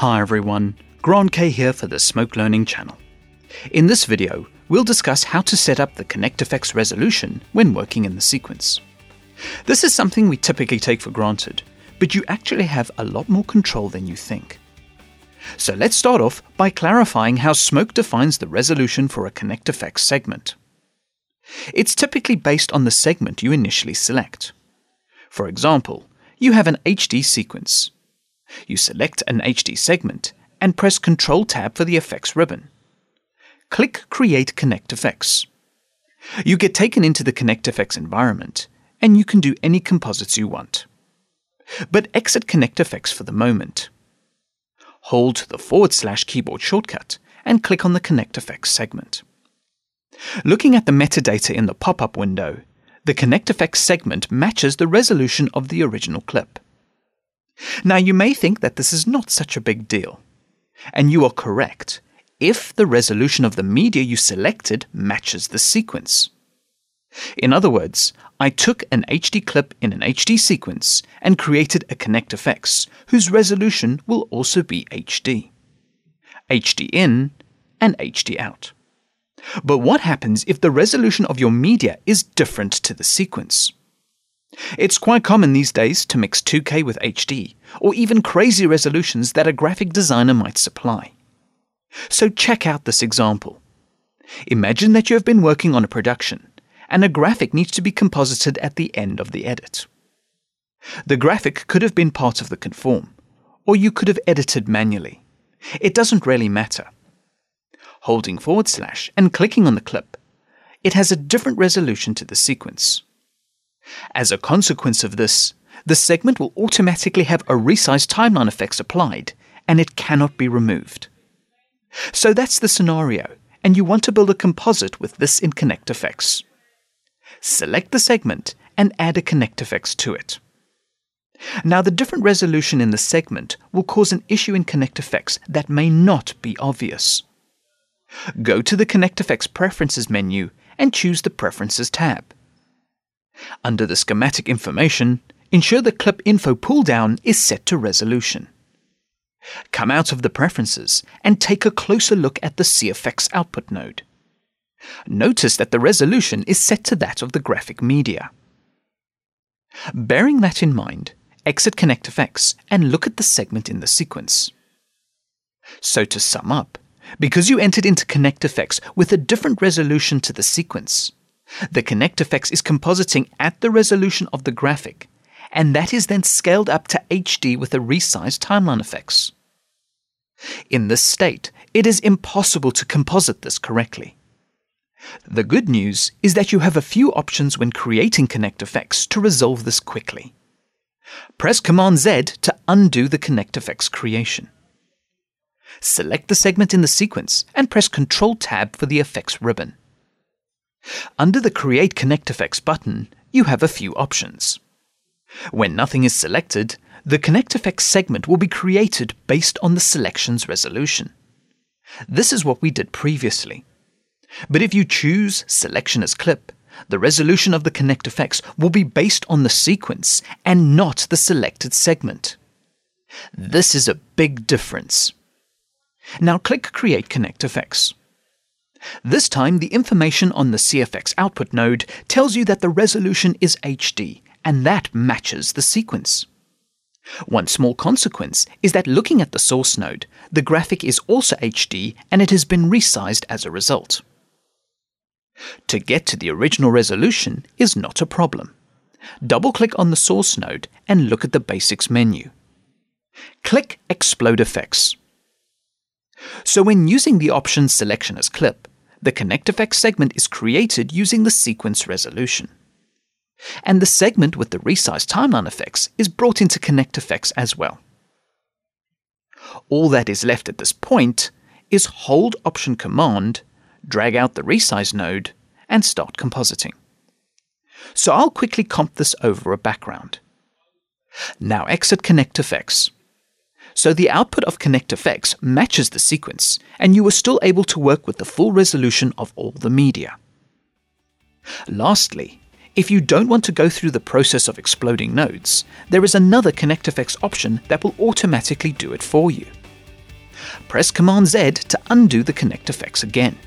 Hi everyone, Grant Kay here for the Smoke Learning channel. In this video, we'll discuss how to set up the ConnectFX resolution when working in the sequence. This is something we typically take for granted, but you actually have a lot more control than you think. So let's start off by clarifying how Smoke defines the resolution for a ConnectFX segment. It's typically based on the segment you initially select. For example, you have an HD sequence you select an HD segment and press Ctrl Tab for the effects ribbon. Click Create Connect Effects. You get taken into the Connect Effects environment and you can do any composites you want. But exit Connect Effects for the moment. Hold the forward slash keyboard shortcut and click on the Connect Effects segment. Looking at the metadata in the pop-up window, the Connect Effects segment matches the resolution of the original clip. Now, you may think that this is not such a big deal. And you are correct if the resolution of the media you selected matches the sequence. In other words, I took an HD clip in an HD sequence and created a ConnectFX whose resolution will also be HD. HD in and HD out. But what happens if the resolution of your media is different to the sequence? It's quite common these days to mix 2K with HD, or even crazy resolutions that a graphic designer might supply. So check out this example. Imagine that you have been working on a production, and a graphic needs to be composited at the end of the edit. The graphic could have been part of the conform, or you could have edited manually. It doesn't really matter. Holding forward slash and clicking on the clip, it has a different resolution to the sequence. As a consequence of this, the segment will automatically have a resize timeline effects applied, and it cannot be removed. So that's the scenario, and you want to build a composite with this in Connect Effects. Select the segment and add a Connect Effects to it. Now, the different resolution in the segment will cause an issue in Connect Effects that may not be obvious. Go to the Connect Effects Preferences menu and choose the Preferences tab. Under the schematic information, ensure the clip info pull-down is set to resolution. Come out of the preferences and take a closer look at the CFX output node. Notice that the resolution is set to that of the graphic media. Bearing that in mind, exit ConnectFX and look at the segment in the sequence. So to sum up, because you entered into ConnectFX with a different resolution to the sequence, the ConnectFX is compositing at the resolution of the graphic, and that is then scaled up to HD with a resized timeline effects. In this state, it is impossible to composite this correctly. The good news is that you have a few options when creating ConnectFX to resolve this quickly. Press Command Z to undo the ConnectFX creation. Select the segment in the sequence and press Ctrl Tab for the effects ribbon. Under the Create ConnectFX button, you have a few options. When nothing is selected, the ConnectFX segment will be created based on the selection's resolution. This is what we did previously. But if you choose Selection as Clip, the resolution of the ConnectFX will be based on the sequence and not the selected segment. This is a big difference. Now click Create ConnectFX. This time, the information on the CFX output node tells you that the resolution is HD, and that matches the sequence. One small consequence is that looking at the source node, the graphic is also HD and it has been resized as a result. To get to the original resolution is not a problem. Double click on the source node and look at the Basics menu. Click Explode Effects. So when using the option Selection as Clip, the ConnectFX segment is created using the sequence resolution. And the segment with the resized timeline effects is brought into ConnectFX as well. All that is left at this point is hold Option Command, drag out the resize node, and start compositing. So I'll quickly comp this over a background. Now exit ConnectFX so the output of ConnectFX matches the sequence, and you are still able to work with the full resolution of all the media. Lastly, if you don't want to go through the process of exploding nodes, there is another ConnectFX option that will automatically do it for you. Press Command Z to undo the Connect effects again.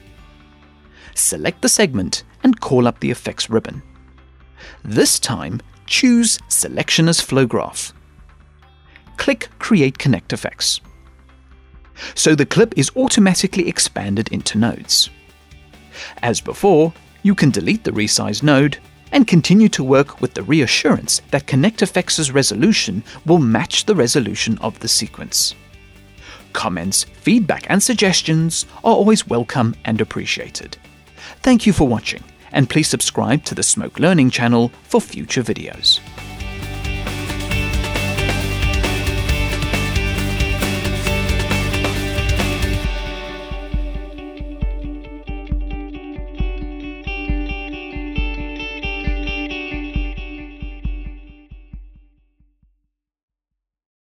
Select the segment and call up the effects ribbon. This time, choose Selection as Flow Graph. Click Create Connect Effects. So the clip is automatically expanded into nodes. As before, you can delete the resized node and continue to work with the reassurance that Connect ConnectFX's resolution will match the resolution of the sequence. Comments, feedback, and suggestions are always welcome and appreciated. Thank you for watching, and please subscribe to the Smoke Learning channel for future videos.